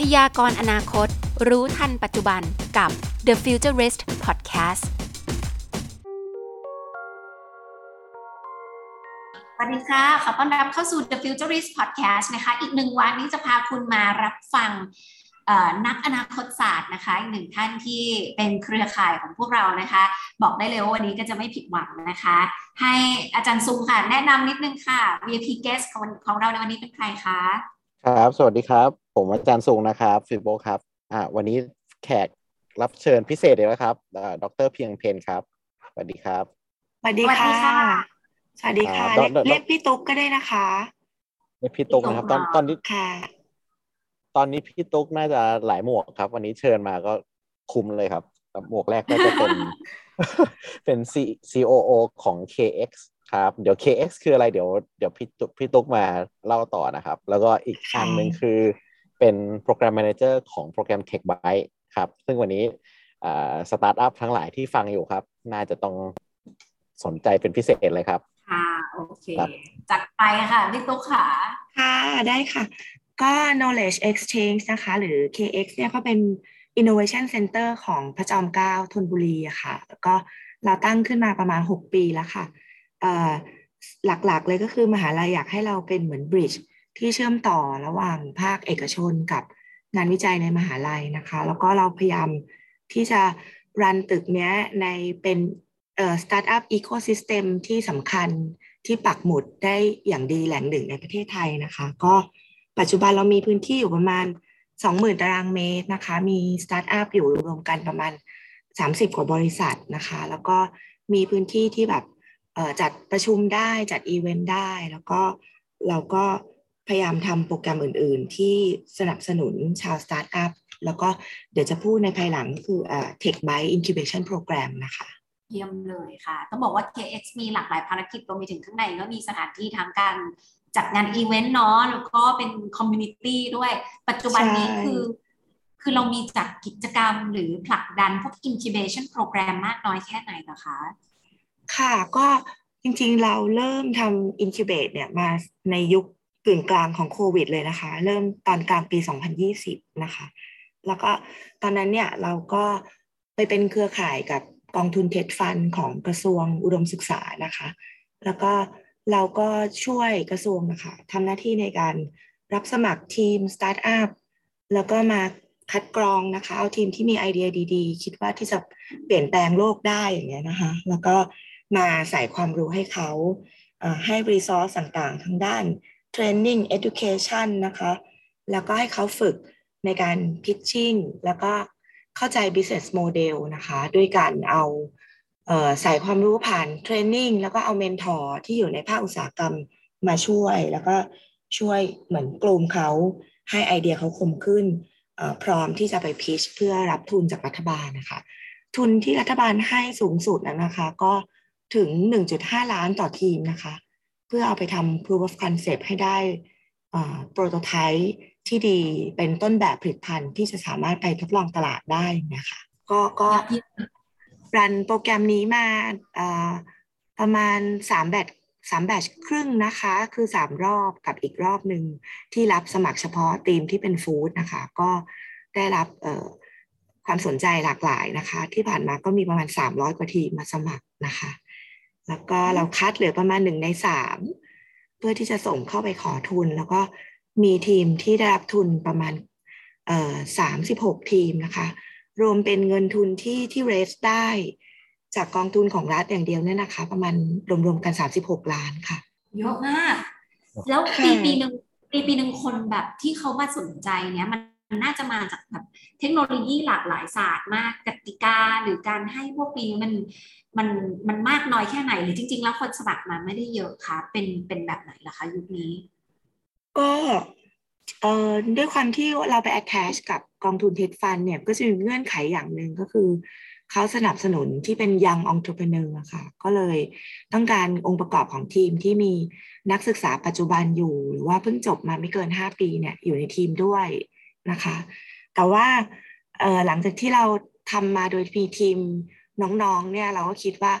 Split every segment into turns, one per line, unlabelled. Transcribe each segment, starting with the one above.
พยากรณ์อนาคต รู้ทันปัจจุบันกับ The Futurist Podcast
สวัสดีค่ะ ขอต้อนรับเข้าสู่ The Futurist Podcast นะคะ อีกหนึ่งวันนี้จะพาคุณมารับฟังนักอนาคตศาสตร์นะคะอีกหนึ่งท่านที่เป็นเครือข่ายของพวกเรานะคะ บอกได้เลยว่าวันนี้ก็จะไม่ผิดหวังนะคะ ให้อาจารย์ซุงค่ะ แนะนำนิดนึงค่ะ VIP guest ของของเราในวันนี้เป็นใครคะ
ครับ สวัสดีครับ ผมอาจารย์ซุงนะครับฟิโบครับอ่าวันนี้แขกรับเชิญพิเศษเลยนะครับดรเพียงเพนครับสวัสดีครับ
สวัสดีค่ะสวัสดีค่ะเรียกพี่ตุ๊กก็ได้นะคะ
เรียกพี่ตุ๊กนะครับ ตอนตอนนี้
ค่ะ
ตอนนี้พี่ตุ๊กน่าจะหลายหมวกครับ วันนี้เชิญมาก็คุมเลยครับหมวกแรกก็จะเป็นเป็น COO ของ KX ครับเดี๋ยว KX คืออะไรเดี๋ยวเดี๋ยวพี่ตุ๊กพี่ตุ๊กมาเล่าต่อนะครับ แล้วก็อีกอันหนึ่งคือ เป็นโปรแกรมแมเนเจอร์ของโปรแกรม Tech Byte ครับ ซึ่งวันนี้สตาร์ทอัพทั้งหลายที่ฟังอยู่ครับ น่าจะต้องสนใจเป็นพิเศษเลยครับ
ค่ะโอเคจัดไปค่ะพี่ตุ๊กค่ะ
ค่ะได้ค่ะ ก็ knowledge exchange นะคะ หรือ KX เนี่ยก็เป็น innovation center ของพระจอมเกล้าธนบุรีอะค่ะ แล้วก็เราตั้งขึ้นมาประมาณ 6 ปีแล้วค่ะหลักๆเลยก็คือมหาลัยอยากให้เราเป็นเหมือน bridge ที่เชื่อมต่อระหว่างภาคเอกชนกับงานวิจัยในมหาลัยนะคะ แล้วก็เราพยายามที่จะรันตึกนี้ในเป็นเอ่อ startup ecosystem ที่สำคัญที่ปักหมุดได้อย่างดีแหล่งหนึ่งในประเทศไทยนะคะ ก็ปัจจุบันเรามีพื้นที่อยู่ประมาณ 20,000 ตารางเมตรนะคะ มีสตาร์ทอัพอยู่รวมกันประมาณ 30 กว่าบริษัทนะคะ แล้วก็มีพื้นที่ที่แบบจัดประชุมได้จัดอีเวนต์ได้ แล้วก็เราก็ พยายามทำโปรแกรมอื่น ๆ ที่สนับสนุนชาวสตาร์ทอัพแล้วก็เดี๋ยวจะพูดในภายหลังคือ Techbite Incubation Program นะคะ
เยี่ยมเลยค่ะ ต้องบอกว่า KX มีหลากหลายภารกิจรวมไปถึงข้างในก็มีสถานที่ทางการจัดงานอีเวนต์เนาะแล้วก็เป็น community ด้วย ปัจจุบันนี้คือ คือเรามีจัดกิจกรรมหรือผลักดันพวก incubation program มากน้อยแค่ไหนนะคะ
ค่ะก็จริงๆเราเริ่มทำ incubate เนี่ยมาในยุค กึ่งกลางของโควิดเลยนะคะ เริ่มตอนกลางปี 2020 นะคะ แล้วก็ตอนนั้นเนี่ยเราก็ไปเป็นเครือข่ายกับกองทุน TED Fund ของกระทรวงอุดมศึกษานะคะ แล้วก็เราก็ช่วยกระทรวงนะคะทำหน้าที่ในการรับสมัครทีมสตาร์ทอัพแล้วก็มาคัดกรองนะคะ เอาทีมที่มีไอเดียดีๆ คิดว่าที่จะเปลี่ยนแปลงโลกได้อย่างเงี้ยนะคะ แล้วก็มาใส่ความรู้ให้เขาให้รีซอสต่างๆ ทั้งด้าน training education นะคะ แล้วก็ให้เขาฝึกในการ pitching แล้วก็เข้าใจ business model นะคะด้วยการเอาใส่ความรู้ผ่าน training แล้วก็เอา mentor ที่อยู่ในภาคอุตสาหกรรมมาช่วย แล้วก็ช่วยเหมือนกลุ่มเขาให้ไอเดียเขาคมขึ้น พร้อมที่จะไป pitch เพื่อรับทุนจากรัฐบาลนะคะ ทุนที่รัฐบาลให้สูงสุดนะคะ ก็ถึง 1.5 ล้านต่อทีมนะคะ เพื่อเอาไปทำ proof of concept ให้ได้ prototype ที่ดีเป็นต้นแบบผลิตภัณฑ์ที่จะสามารถไปทดลองตลาดได้นะคะก็ก็รันโปรแกรมนี้มาประมาณสามแบตสามแบตครึ่งนะคะ คือสามรอบกับอีกรอบหนึ่งที่รับสมัครเฉพาะทีมที่เป็นฟู้ดนะคะ ก็ได้รับความสนใจหลากหลายนะคะ ที่ผ่านมาก็มีประมาณ 300 กว่าทีมมาสมัครนะคะ แล้วก็เราคัดเหลือประมาณหนึ่งในสามเพื่อที่จะส่งเข้าไปขอทุน แล้วก็มีทีมที่ได้รับทุนประมาณสามสิบหกทีมนะคะ รวมเป็นเงินทุนที่ที่เรสได้ จากกองทุนของรัฐอย่างเดียวเนี่ยนะคะ ประมาณรวมๆกันสามสิบหกล้านค่ะ
เยอะมาก แล้วปีปีหนึ่งปีปีหนึ่งคนแบบที่เขามาสนใจเนี้ยมันน่าจะมาจากแบบเทคโนโลยีหลากหลายศาสตร์มากกติกาหรือการให้พวกปีมัน มันมันมากน้อยแค่ไหนหรือจริง ๆ แล้วคนสมัครมาไม่ได้เยอะคะเป็นเป็นแบบไหนล่ะคะยุคนี้
ก็เอ่อด้วยความที่เราไป attach กับกองทุนเทดฟันเนี่ยก็จะมีเงื่อนไขอย่างหนึ่งก็คือ เขาสนับสนุนที่เป็นยังองค์ประกอบค่ะ ก็เลยต้องการองค์ประกอบของทีมที่มีนักศึกษาปัจจุบันอยู่ หรือว่าเพิ่งจบมาไม่เกิน 5 ปีเนี่ยอยู่ในทีมด้วยนะคะ แต่ว่าหลังจากที่เราทำมาโดยมีทีม น้องๆ เนี่ยเราก็คิดว่า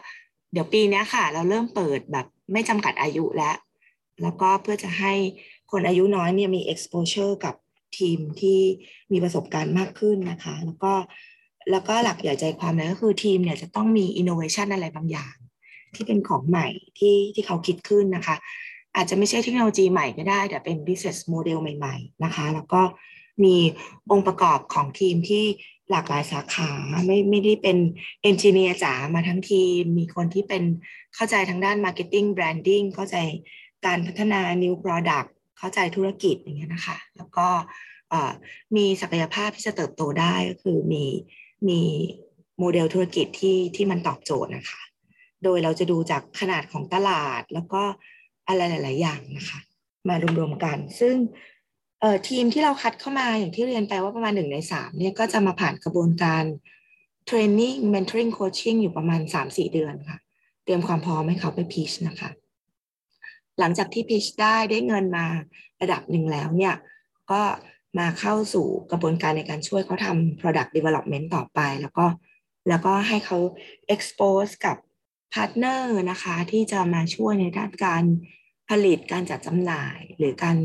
เดี๋ยวปีนี้ค่ะ เราเริ่มเปิดแบบไม่จำกัดอายุแล้ว แล้วก็เพื่อจะให้คนอายุน้อยเนี่ยมี exposure กับทีมที่มีประสบการณ์มากขึ้นนะคะ แล้วก็แล้วก็หลักใหญ่ใจความเลยก็คือทีมเนี่ยจะต้องมีอินโนเวชันอะไรบางอย่าง ที่เป็นของใหม่ที่ที่เขาคิดขึ้นนะคะ อาจจะไม่ใช่เทคโนโลยีใหม่ก็ได้ แต่เป็น business model ใหม่ ๆ นะคะ แล้วก็มีองค์ประกอบของทีมที่ หลากหลายสาขาไม่ไม่ได้เป็นเอนจิเนียร์จ๋ามาทั้งทีมมีคนที่เป็นเข้าใจทางด้าน marketing branding เข้าใจการพัฒนา new product เข้าใจธุรกิจอย่างเงี้ยนะคะ แล้วก็มีศักยภาพที่จะเติบโตได้ก็คือมีมีโมเดลธุรกิจที่ที่มันตอบโจทย์นะคะ โดยเราจะดูจากขนาดของตลาดแล้วก็อะไรหลาย ๆ อย่างนะคะ มารวมๆกัน ซึ่ง ทีมที่เราคัดเข้ามาอย่างที่เรียนไปว่าประมาณหนึ่งในสามเนี่ยก็จะมาผ่านกระบวนการtraining mentoring coaching อยู่ประมาณสามสี่เดือนค่ะ เตรียมความพร้อมให้เขาไป pitch นะคะ หลังจากที่ pitch ได้ได้เงินมาระดับหนึ่งแล้วเนี่ย ก็มาเข้าสู่กระบวนการในการช่วยเขาทำ product development ต่อไป แล้วก็แล้วก็ให้เขา expose กับ partner นะคะ ที่จะมาช่วยในด้านการผลิตการจัดจำหน่ายหรือการ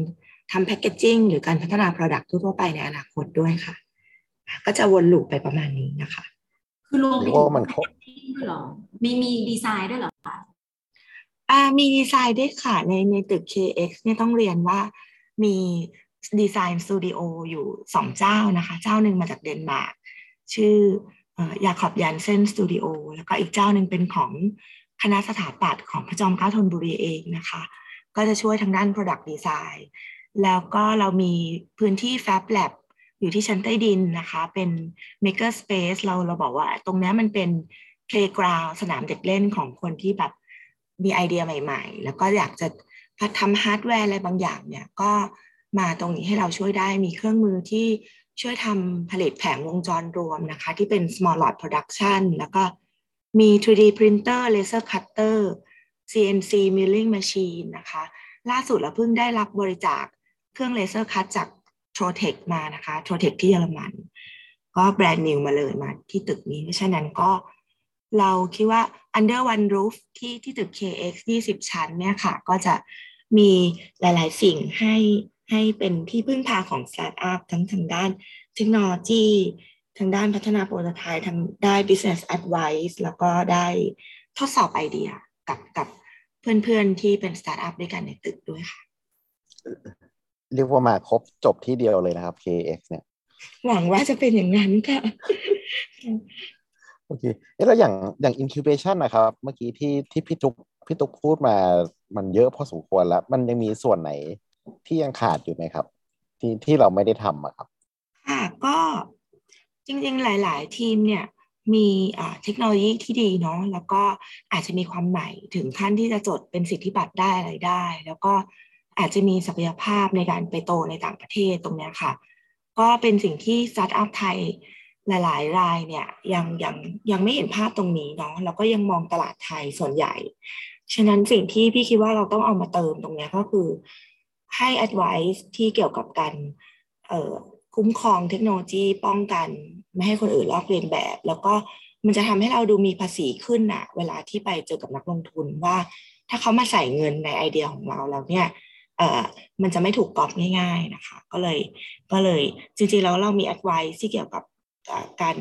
ทำ packaging หรือการพัฒนา Product ทั่วไปในอนาคตด้วยค่ะ ก็จะวน loop ไปประมาณนี้นะคะ
คือรวมไป
ถึงมันครบ
ด้วยหรอมีมีดีไซน์ด้วยหรอคะ
อ่ามีดีไซน์ด้วยค่ะ ในในตึก KX เนี่ยต้องเรียนว่ามี design studio อยู่สองเจ้านะคะ เจ้าหนึ่งมาจากเดนมาร์กชื่อ Jacob Jensen Studio แล้วก็อีกเจ้าหนึ่งเป็นของคณะสถาปัตย์ของพระจอมเกล้าธนบุรีเองนะคะ ก็จะช่วยทางด้าน Product Design แล้วก็เรามีพื้นที่ Fab Lab อยู่ที่ชั้นใต้ดินนะคะ เป็น Maker Space เราเราบอกว่าตรงนี้มันเป็น Playground สนามเด็กเล่นของคนที่แบบมีไอเดียใหม่ๆ แล้วก็อยากจะพัฒทำฮาร์ดแวร์อะไรบางอย่างเนี่ยก็มาตรงนี้ให้เราช่วยได้มีเครื่องมือที่ช่วยทำผลิตแผงวงจรรวมนะคะ ที่เป็น small lot production แล้วก็มี 3D printer laser cutter CNC milling machine นะคะ ล่าสุดเราเพิ่งได้รับบริจาค เครื่อง laser cut จาก Trotec มานะคะ Trotec ที่เยอรมัน ก็ brand new มาเลยมาที่ตึกนี้ เพราะฉะนั้นก็เราคิดว่า under one roof ที่ที่ตึก KX 20 ชั้นเนี่ยค่ะ ก็จะมีหลาย ๆ สิ่งให้ให้เป็นที่พึ่งพาของสตาร์ทอัพทั้งทางด้านเทคโนโลยีทางด้านพัฒนา prototype ทางได้ business advice แล้วก็ได้ทดสอบไอเดียกับกับเพื่อนๆที่เป็นสตาร์ทอัพด้วยกันในตึกด้วยค่ะ
เรียกว่ามาครบจบที่เดียวเลยนะครับ KX เนี่ย
หวังว่าจะเป็นอย่างนั้นค่ะ
โอเคแล้วอย่างอย่าง incubation นะครับ เมื่อกี้ที่ที่พี่ตุ๊กพี่ตุ๊กพูดมามันเยอะพอสมควรแล้ว มันยังมีส่วนไหนที่ยังขาดอยู่ไหมครับ ที่ที่เราไม่ได้ทำอะครับ
ค่ะก็จริงๆ หลาย ๆ ทีมเนี่ยมีเทคโนโลยีที่ดีเนาะแล้วก็อาจจะมีความใหม่ถึงขั้นที่จะจดเป็นสิทธิบัตรได้อะไรได้ แล้วก็ อาจจะมีศักยภาพในการไปโตในต่างประเทศตรงนี้ค่ะ ก็เป็นสิ่งที่สตาร์ทอัพไทยหลาย ๆ รายเนี่ยยังยังยังไม่เห็นภาพตรงนี้เนาะแล้วก็ยังมองตลาดไทยส่วนใหญ่ ฉะนั้นสิ่งที่พี่คิดว่าเราต้องเอามาเติมตรงนี้ก็คือให้ advice ที่เกี่ยวกับการคุ้มครองเทคโนโลยีป้องกัน ไม่ให้คนอื่นลอกเลียนแบบ แล้วก็มันจะทำให้เราดูมีภาษีขึ้นอะเวลาที่ไปเจอกับนักลงทุนว่า ถ้าเขามาใส่เงินในไอเดียของเราแล้วเนี่ย เอ่อมันจะไม่ถูกกอบง่ายๆนะคะก็เลยก็เลยจริงๆแล้วเรามี advice ที่เกี่ยวกับการ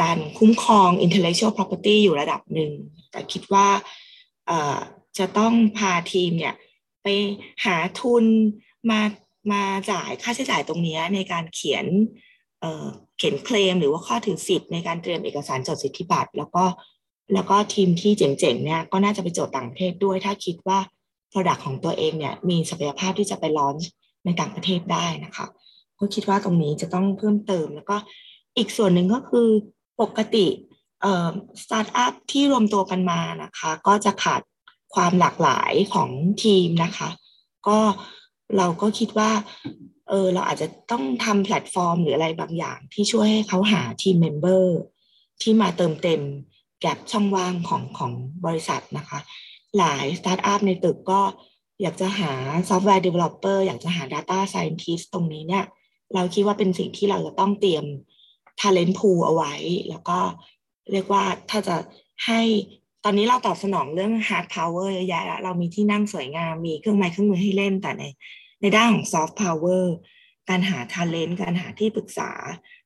การคุ้มครอง intellectual property อยู่ระดับหนึ่งแต่คิดว่าจะต้องพาทีมเนี่ยไปหาทุนมามาจ่ายค่าใช้จ่ายตรงนี้ในการเขียนเเขียนเคลมหรือว่าข้อถือสิทธิ์ในการเตรียมเอกสารจดสิทธิบัตรแล้วก็แล้วก็ทีมที่เจ๋งๆเนี่ยก็น่าจะไปโจทย์ต่างประเทศด้วย ถ้าคิดว่า Product ของตัวเองเนี่ยมีศักยภาพที่จะไปลอนช์ในต่างประเทศได้นะคะก็คิดว่าตรงนี้จะต้องเพิ่มเติมแล้วก็อีกส่วนหนึ่งก็คือปกติสตาร์ทอัพที่รวมตัวกันมานะคะ ก็จะขาดความหลากหลายของทีมนะคะ ก็เราก็คิดว่าเออเราอาจจะต้องทำแพลตฟอร์มหรืออะไรบางอย่าง ที่ช่วยให้เขาหา team member ที่มาเติมเต็ม gap ช่องว่างของของบริษัทนะคะ หลายสตาร์ทอัพในตึกก็อยากจะหา software developer อยากจะหา Data Scientist ตรงนี้เนี่ย เราคิดว่าเป็นสิ่งที่เราจะต้องเตรียม Talent Pool เอาไว้ แล้วก็เรียกว่าถ้าจะให้ตอนนี้เราตอบสนองเรื่อง hard power เยอะแยะแล้วเรามีที่นั่งสวยงาม มีเครื่องไม้เครื่องมือให้เล่นแต่ในในด้านของ soft power การหาทาเลนต์การหาที่ปรึกษา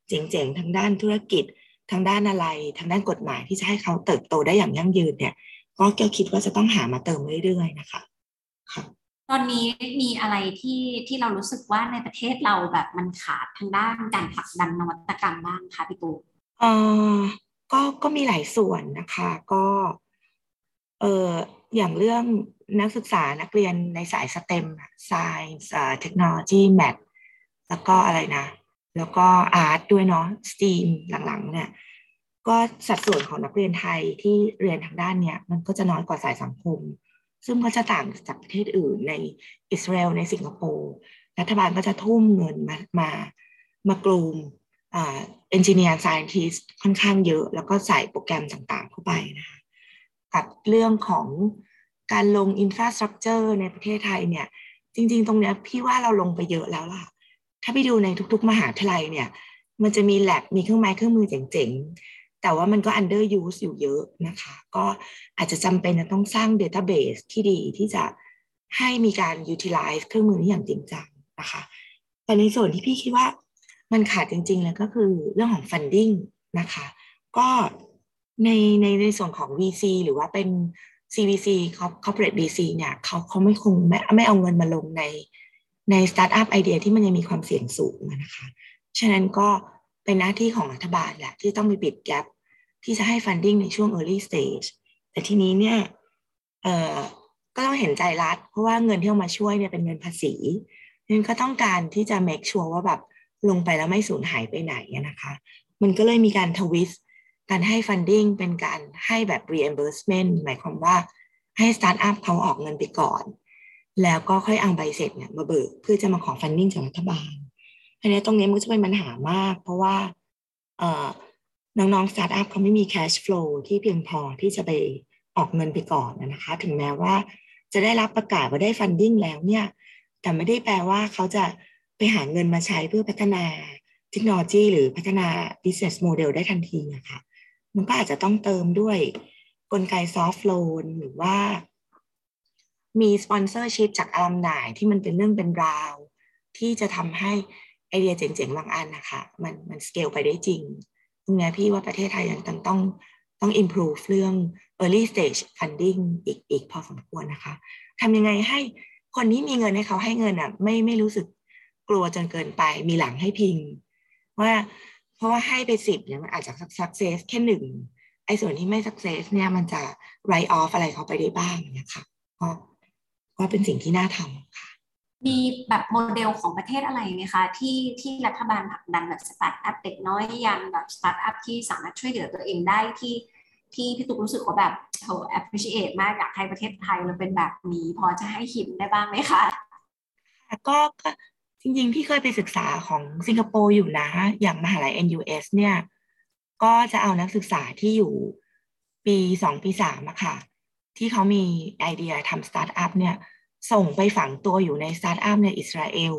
เจ๋งๆ ทางด้านธุรกิจทางด้านอะไร ทางด้านกฎหมายที่จะให้เขาเติบโตได้อย่างยั่งยืนเนี่ย ก็แกคิดว่าจะต้องหามาเติมเรื่อยๆนะคะค่ะ
ตอนนี้มีอะไรที่ที่เรารู้สึกว่าในประเทศเราแบบมันขาดทางด้านการผลักดันนวัตกรรมบ้างคะพี่ตู
เออก็ก็มีหลายส่วนนะคะ ก็เอออย่างเรื่องนักศึกษานักเรียนในสายสเต็ม Science เทคโนโลยี Math แล้วก็อะไรนะ แล้วก็อาร์ตด้วยเนาะ STEAM หลังๆเนี่ย ก็สัดส่วนของนักเรียนไทยที่เรียนทางด้านเนี้ยมันก็จะน้อยกว่าสายสังคม ซึ่งก็จะต่างจากประเทศอื่นในอิสราเอลในสิงคโปร์รัฐบาลก็จะทุ่มเงินมามามากลุ่มอ่า engineer scientist ค่อนข้างเยอะ แล้วก็ใส่โปรแกรมต่างๆเข้าไปนะคะกับเรื่องของการลง infrastructure ในประเทศไทยเนี่ย จริง ๆ ตรงเนี้ยพี่ว่าเราลงไปเยอะแล้วล่ะ ถ้าไปดูในทุก ๆ มหาวิทยาลัยเนี่ย มันจะมีแ a บมีเครื่องไม้เครื่องมือเจ๋งๆ แต่ว่ามันก็ under use อยู่เยอะนะคะ ก็อาจจะจำเป็นจะต้องสร้าง database ที่ดีที่จะให้มีการ utilize เครื่องมือนี้อย่างจริงจังนะคะ แต่ในส่วนที่พี่คิดว่ามันขาดจริงๆเลยก็คือเรื่องของ funding นะคะ ก็ในในในส่วนของ VC หรือว่าเป็น CVC corporate VC เนี่ยเขาเขาไม่คงไม่ไม่เอาเงินมาลงในในสตาร์ทอัพไอเดียที่มันยังมีความเสี่ยงสูงนะคะ ฉะนั้นก็ เป็นหน้าที่ของรัฐบาลแหละที่ต้องไปปิด gapที่จะให้ funding ในช่วง early stage แต่ทีนี้เนี่ยเอ่อก็ต้องเห็นใจรัฐ เพราะว่าเงินที่เอามาช่วยเนี่ยเป็นเงินภาษีนั้นก็ต้องการที่จะ make sure ว่าแบบลงไปแล้วไม่สูญหายไปไหนนะคะ มันก็เลยมีการ twist การให้ funding เป็นการให้แบบ reimbursement หมายความว่าให้สตาร์ทอัพเขาออกเงินไปก่อน แล้วก็ค่อยเอาใบเสร็จเนี่ยมาเบิกเพื่อจะมาขอ funding จากรัฐบาล อันนี้ตรงนี้มันจะเป็นปัญหามาก เพราะว่าน้องๆสตาร์ทอัพเขาไม่มี cash flow ที่เพียงพอที่จะไปออกเงินไปก่อนนะคะ ถึงแม้ว่าจะได้รับประกาศว่าได้ funding แล้วเนี่ย แต่ไม่ได้แปลว่าเขาจะไปหาเงินมาใช้เพื่อพัฒนาเทคโนโลยีหรือพัฒนา business model ได้ทันทีอะค่ะมันก็อาจจะต้องเติมด้วยกลไก soft loan หรือว่ามี sponsorship จาก alumni ที่มันเป็นเรื่องเป็นราว ที่จะทำให้ ไอเดียเจ๋งๆบางอันนะคะมันมันสเกลไปได้จริงตรงนี้พี่ว่าประเทศไทยยังต้องต้องต้อง improve เรื่อง early stage funding อีกอีกพอสมควรนะคะทำยังไงให้คนนี้มีเงินให้เขาให้เงินอะไม่ไม่รู้สึกกลัวจนเกินไปมีหลังให้พิง ว่าเพราะว่าให้ไปสิบเนี่ยมันอาจจะ success แค่หนึ่งไอ้ส่วนที่ไม่ success เนี่ยมันจะ write off อะไรเขาไปได้บ้างนะคะก็ก็เป็นสิ่งที่น่าทำค่ะ
มีแบบโมเดลของประเทศอะไรไหมคะ ที่ที่รัฐบาลผลักดันแบบสตาร์ทอัพเด็กน้อยยันแบบสตาร์ทอัพที่สามารถช่วยเหลือตัวเองได้ที่ที่พี่ตุ๊กรู้สึกว่าแบบโห appreciate มากอยากให้ประเทศไทยเราเป็นแบบนี้ พอจะให้ hint ได้บ้างไหมคะ
ก็ก็จริงๆพี่เคยไปศึกษาของสิงคโปร์อยู่นะ อย่างมหาลัย NUS เนี่ย ก็จะเอานักศึกษาที่อยู่ปีสองปีสามอะค่ะ ที่เขามีไอเดียทำสตาร์ทอัพเนี่ย ส่งไปฝังตัวอยู่ในสตาร์ทอัพในอิสราเอล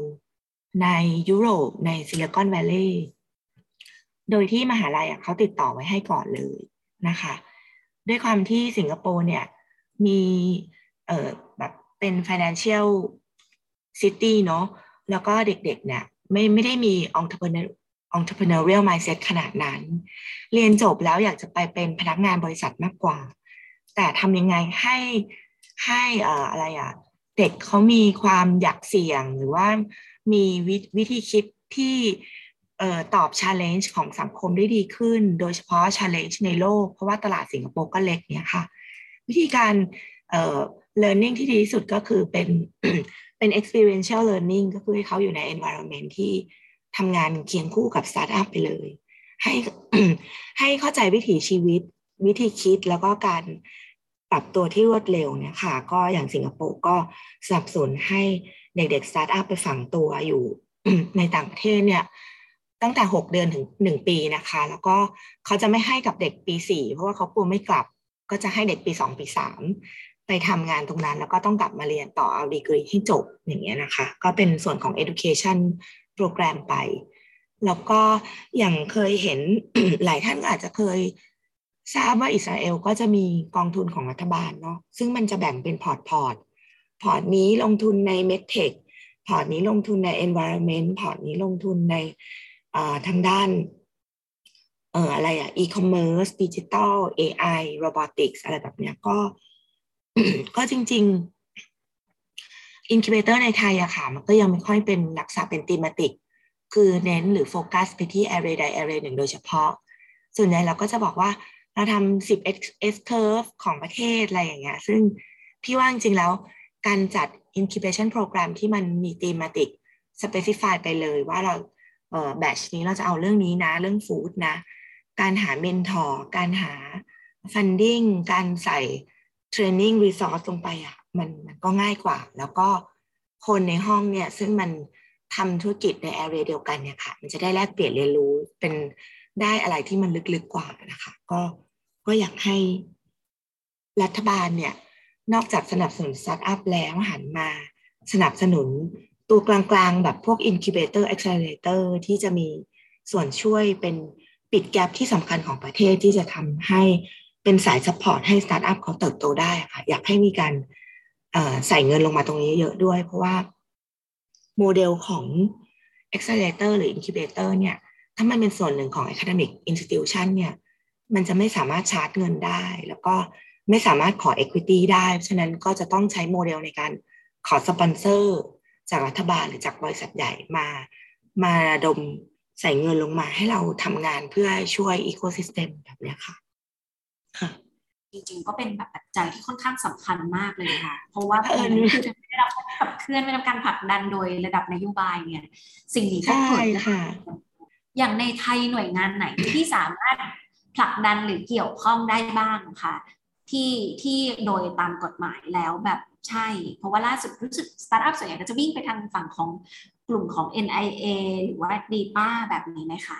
ในยุโรป ในซิลิคอนแวลลีย์โดยที่มหาลัยเขาติดต่อไว้ให้ก่อนเลยนะคะ ด้วยความที่สิงคโปร์เนี่ยมีเออแบบเป็น financial city เนาะแล้วก็เด็กๆเนี่ยไม่ไม่ได้มี entrepreneur entrepreneurial mindset ขนาดนั้น เรียนจบแล้วอยากจะไปเป็นพนักงานบริษัทมากกว่า แต่ทำยังไงให้ให้อ่าอะไรอะ เด็กเขามีความอยากเสี่ยงหรือว่ามีววิธีคิดที่เอ่อตอบ challenge ของสังคมได้ดีขึ้น โดยเฉพาะ challenge ในโลก เพราะว่าตลาดสิงคโปร์ก็เล็กเนี่ยค่ะ วิธีการเอ่อ learning ที่ดีที่สุดก็คือเป็นเป็น experiential learning ก็คือให้เขาอยู่ใน environment ที่ทำงานเคียงคู่กับ startup ไปเลย ให้ให้เข้าใจวิถีชีวิต วิธีคิดแล้วก็การ ปรับตัวที่รวดเร็วเนี่ยค่ะ ก็อย่างสิงคโปร์ก็สนับสนุนให้เด็กๆสตาร์ทอัพไปฝังตัวอยู่ในต่างประเทศเนี่ยตั้งแต่ 6 เดือนถึง 1 ปีนะคะ แล้วก็เขาจะไม่ให้กับเด็กปี 4 เพราะว่าเขากลัวไม่กลับ ก็จะให้เด็กปี 2 ปี 3 ไปทำงานตรงนั้น แล้วก็ต้องกลับมาเรียนต่อเอาดีกรีให้จบอย่างเงี้ยนะคะ ก็เป็นส่วนของ education โปรแกรมไป แล้วก็อย่างเคยเห็นหลายท่านอาจจะเคย ทราบว่าอิสราเอลก็จะมีกองทุนของรัฐบาลเนาะซึ่งมันจะแบ่งเป็นพอร์ตพอร์ตพอร์ตนี้ลงทุนใน medtech พอร์ตนี้ลงทุนใน environment พอร์ตนี้ลงทุนในทางด้านเอ่ออะไรอะ e-commerce digital AI robotics อะไรแบบเนี้ยก็ก็จริง ๆ อินคิวเบเตอร์ในไทยอะค่ะ มันก็ยังไม่ค่อยเป็นลักษณะเป็นตีมติก คือเน้นหรือโฟกัสไปที่ array ใด array หนึ่งโดยเฉพาะ ส่วนใหญ่เราก็จะบอกว่า เราทำสิบ S curve ของประเทศอะไรอย่างเงี้ย ซึ่งพี่ว่าจริงๆแล้วการจัด incubation program ที่มันมี thematic specify ไปเลยว่าเราเอ่อ batch นี้เราจะเอาเรื่องนี้นะ เรื่อง food นะ การหา mentor การหา funding การใส่ training resource ลงไปอะมันมันก็ง่ายกว่า แล้วก็คนในห้องเนี่ย ซึ่งมันทำธุรกิจใน area เดียวกันเนี่ยค่ะ มันจะได้แลกเปลี่ยนเรียนรู้เป็นได้อะไรที่มันลึกๆกว่านะคะ ก็ ก็อยากให้รัฐบาลเนี่ย นอกจากสนับสนุนสตาร์ทอัพแล้วหันมาสนับสนุนตัวกลางๆ แบบพวก incubator accelerator ที่จะมีส่วนช่วยเป็นปิด gap ที่สำคัญของประเทศที่จะทำให้เป็นสาย support ให้สตาร์ทอัพเขาเติบโตได้ค่ะ อยากให้มีการใส่เงินลงมาตรงนี้เยอะด้วย เพราะว่าโมเดลของ accelerator หรือ incubator เนี่ย ถ้ามันเป็นส่วนหนึ่งของ academic institution เนี่ย มันจะไม่สามารถชาร์จเงินได้ แล้วก็ไม่สามารถขอ equity ได้ฉะนั้นก็จะต้องใช้โมเดลในการขอสปอนเซอร์จากรัฐบาลหรือจากบริษัทใหญ่มา มาดมใส่เงินลงมาให้เราทำงานเพื่อช่วย ecosystem แบบนี้ค่ะค่ะ
จริงๆก็เป็นแบบปัจจัยที่ค่อนข้างสำคัญมากเลยค่ะ เพราะว่าคือได้รับการขับเคลื่อนได้รับการผลักดันโดยระดับนโยบายเนี่ย สิ่งนี้ก็เกิด
ค่ะ
อย่างในไทยหน่วยงานไหนที่สามารถ ผลักดันหรือเกี่ยวข้องได้บ้างค่ะที่ที่โดยตามกฎหมายแล้วแบบใช่ เพราะว่าล่าสุดรู้สึกสตาร์ทอัพส่วนใหญ่ก็จะวิ่งไปทางฝั่งของกลุ่มของ NIA หรือว่า DPA แบบนี้ไหมคะ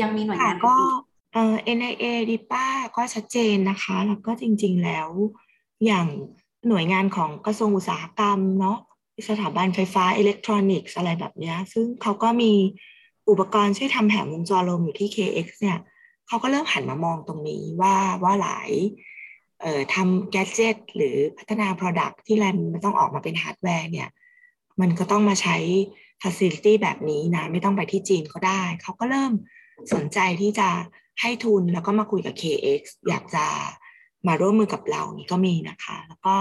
ยังมีหน่วยงาน
ก็เอ่อ NIA DPA ก็ชัดเจนนะคะ แล้วก็จริง ๆ แล้ว อย่างหน่วยงานของกระทรวงอุตสาหกรรมเนาะสถาบันไฟฟ้าอิเล็กทรอนิกส์อะไรแบบนี้ ซึ่งเขาก็มีอุปกรณ์ช่วยทำแผงวงจรรวมอยู่ที่ KX เนี่ย เขาก็เริ่มหันมามองตรงนี้ว่าว่าหลายทำ gadget หรือพัฒนา Product ที่แรมมันต้องออกมาเป็นฮาร์ดแวร์เนี่ยมันก็ต้องมาใช้ Facility แบบนี้นะไม่ต้องไปที่จีนก็ได้ เขาก็เริ่มสนใจที่จะให้ทุนแล้วก็มาคุยกับ KX อยากจะมาร่วมมือกับเรานี่ก็มีนะคะ แล้วก็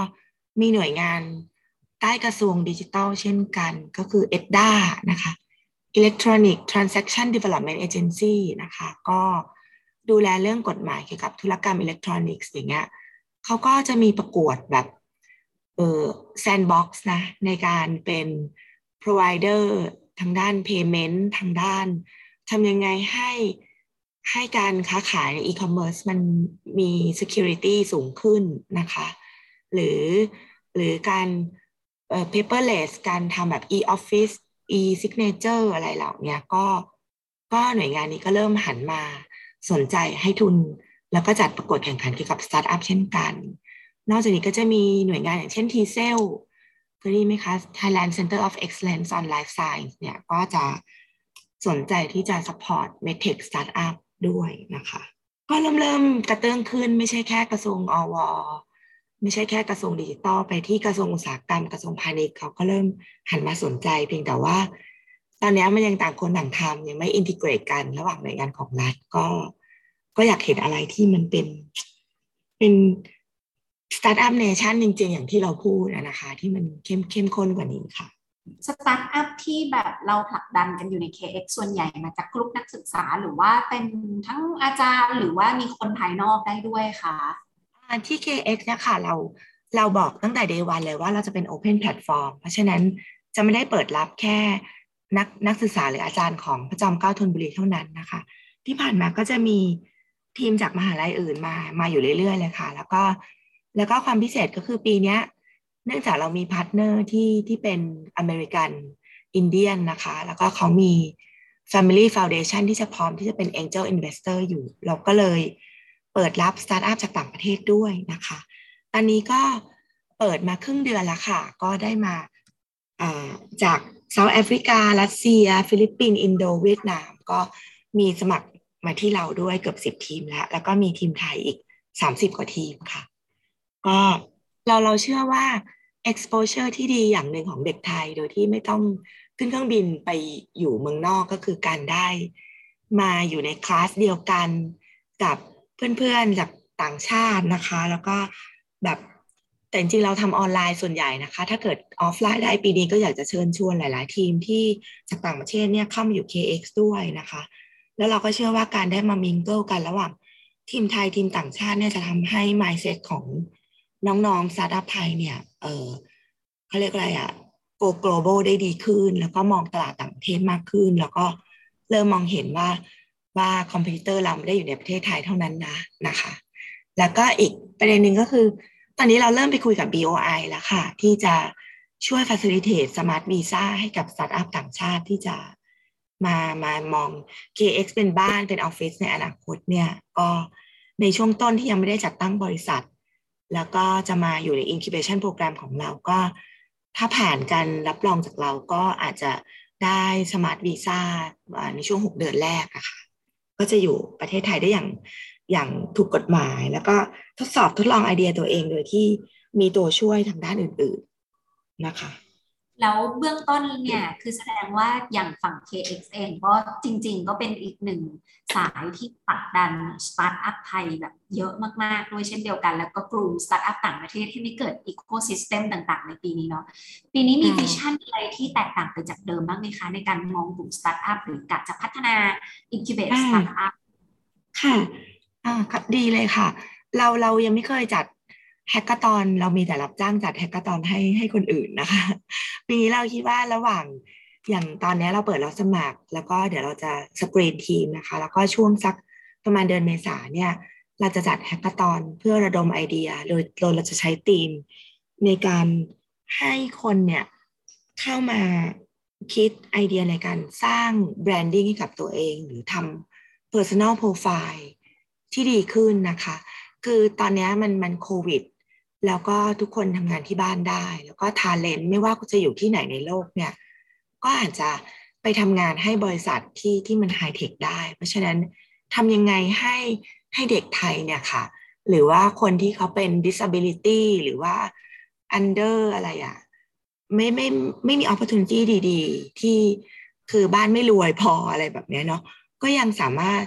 มีหน่วยงานใต้กระทรวงดิจิทัลเช่นกันก็คือ EDDA นะคะ Electronic Transaction Development Agency นะคะ ก็ ดูแลเรื่องกฎหมายเกี่ยวกับธุรกรรมอิเล็กทรอนิกส์อย่างเงี้ยเขาก็จะมีประกวดแบบเออแซนด์บ็อกซ์นะในการเป็น provider ทางด้าน payment ทางด้านทำยังไงให้ให้การค้าขายใน e-commerce มันมี security สูงขึ้นนะคะ หรือหรือการเอ่อ paperless การทำแบบ e-office e-signature อะไรเหล่านี้ก็ก็หน่วยงานนี้ก็เริ่มหันมา สนใจให้ทุน แล้วก็จัดประกวดแข่งขันเกี่ยวกับสตาร์ทอัพเช่นกัน นอกจากนี้ก็จะมีหน่วยงานอย่างเช่น t c e l เคยได้ยินไหมคะ Thailand Center of Excellence on Life Science เนี่ยก็จะสนใจที่จะ support medtech startup ด้วยนะคะ ก็เริ่มเริ่มกระเตื้องขึ้นไม่ใช่แค่กระทรวงอวไม่ใช่แค่กระทรวงดิจิตอลไปที่กระทรวงอุตสาหกรรมกระทรวงพาณิชย์เขาก็เริ่มหันมาสนใจ เพียงแต่ว่า ตอนนี้มันยังต่างคนต่างทำยังไม่ integrate กันระหว่างหน่วยงานของรัฐก็ ก็อยากเห็นอะไรที่มันเป็นเป็นสตาร์ทอัพ nation จริงๆ อย่างที่เราพูดนะคะ ที่มันเข้มเข้มข้นกว่านี้ค่ะ
สตาร์ทอัพที่แบบเราผลักดันกันอยู่ใน KX ส่วนใหญ่มาจากกลุ่มนักศึกษาหรือว่าเป็นทั้งอาจารย์หรือว่ามีคนภายนอกได้ด้วยค่ะ
ที่ KX เนี่ยค่ะเราเราบอกตั้งแต่ day one เลยว่าเราจะเป็น open platform เพราะฉะนั้นจะไม่ได้เปิดรับแค่ นักนักศึกษาหรืออาจารย์ของพระจอมเกล้าธนบุรีเท่านั้นนะคะ ที่ผ่านมาก็จะมีทีมจากมหาลัยอื่นมามาอยู่เรื่อยๆเลยค่ะ แล้วก็แล้วก็ความพิเศษก็คือปีนี้เนื่องจากเรามีพาร์ทเนอร์ที่ที่เป็นอเมริกันอินเดียนนะคะ แล้วก็เขามี Family Foundation ที่จะพร้อมที่จะเป็น Angel Investor อยู่ เราก็เลยเปิดรับสตาร์ทอัพจากต่างประเทศด้วยนะคะ ตอนนี้ก็เปิดมาครึ่งเดือนแล้วค่ะ ก็ได้มาจาก South Africa รัสเซีย ฟิลิปปินส์อินโดเวียดนาม ก็มีสมัครมาที่เราด้วยเกือบสิบทีมแล้ว แล้วก็มีทีมไทยอีกสามสิบกว่าทีมค่ะ ก็เราเราเชื่อว่า exposure ที่ดีอย่างหนึ่งของเด็กไทยโดยที่ไม่ต้องขึ้นเครื่องบินไปอยู่เมืองนอกก็คือการได้มาอยู่ในคลาสเดียวกันกับเพื่อนๆจากต่างชาตินะคะ แล้วก็แบบ แต่จริงเราทำออนไลน์ส่วนใหญ่นะคะ ถ้าเกิดออฟไลน์ได้ปีนี้ก็อยากจะเชิญชวนหลาย ๆ ทีมที่จากต่างประเทศเนี่ยเข้ามาอยู่ KX ด้วยนะคะ แล้วเราก็เชื่อว่าการได้มา mingle กันระหว่างทีมไทยทีมต่างชาติเนี่ยจะทำให้ mindset ของน้องๆสตาร์ทอัพไทยเนี่ย เออเขาเรียกอะไรอะ go global ได้ดีขึ้น แล้วก็มองตลาดต่างประเทศมากขึ้น แล้วก็เริ่มมองเห็นว่าว่า competitor เราไม่ได้อยู่ในประเทศไทยเท่านั้นนะนะคะ แล้วก็อีกประเด็นหนึ่งก็คือ ตอนนี้เราเริ่มไปคุยกับ BOI แล้วค่ะ ที่จะช่วย facilitate smart visa ให้กับสตาร์ทอัพต่างชาติที่จะมามามอง KX เป็นบ้านเป็นออฟฟิศในอนาคตเนี่ย ก็ในช่วงต้นที่ยังไม่ได้จัดตั้งบริษัท แล้วก็จะมาอยู่ใน incubation program ของเราก็ ถ้าผ่านการรับรองจากเราก็อาจจะได้สมาร์ทวีซ่าในช่วง 6 เดือนแรกอะค่ะก็จะอยู่ประเทศไทยได้อย่าง อย่างถูกกฎหมาย แล้วก็ทดสอบทดลองไอเดียตัวเองโดยที่มีตัวช่วยทางด้านอื่น ๆนะคะ
แล้วเบื้องต้นเนี่ยคือแสดงว่าอย่างฝั่ง KX เองก็จริง ๆ ก็เป็นอีกหนึ่งสายที่ผลักดันสตาร์ทอัพไทยแบบเยอะมาก ๆ ด้วยเช่นเดียวกัน แล้วก็กลุ่มสตาร์ทอัพต่างประเทศให้ไม่เกิด ecosystem ต่าง ๆ ในปีนี้เนาะปีนี้มี vision อะไรที่แตกต่างไปจากเดิมบ้างไหมคะ ในการมองกลุ่มสตาร์ทอัพหรือกะจะพัฒนา incubate สตาร์ทอัพ
ค่ะ อ่าดีเลยค่ะ เราเรายังไม่เคยจัด hackathon เรามีแต่รับจ้างจัด hackathon ให้ให้คนอื่นนะคะปีนี้เราคิดว่าระหว่างอย่างตอนนี้เราเปิดรับสมัคร แล้วก็เดี๋ยวเราจะสกรีนทีมนะคะ แล้วก็ช่วงสักประมาณเดือนเมษาเนี่ย เราจะจัด hackathon เพื่อระดมไอเดีย โดยโดยเราจะใช้ธีมในการให้คนเนี่ยเข้ามาคิดไอเดียในการสร้าง branding ให้กับตัวเอง หรือทำ personal profile ที่ดีขึ้นนะคะ คือตอนนี้มันมันโควิด แล้วก็ทุกคนทำงานที่บ้านได้ แล้วก็ทาเลนต์ไม่ว่าจะอยู่ที่ไหนในโลกเนี่ย ก็อาจจะไปทำงานให้บริษัทที่ที่มันไฮเทคได้ เพราะฉะนั้นทำยังไงให้ให้เด็กไทยเนี่ยค่ะ หรือว่าคนที่เขาเป็น disability หรือว่า under อะไรอะไม่ไม่ไม่มี opportunity ดี ๆ ที่คือบ้านไม่รวยพออะไรแบบนี้เนาะก็ยังสามารถ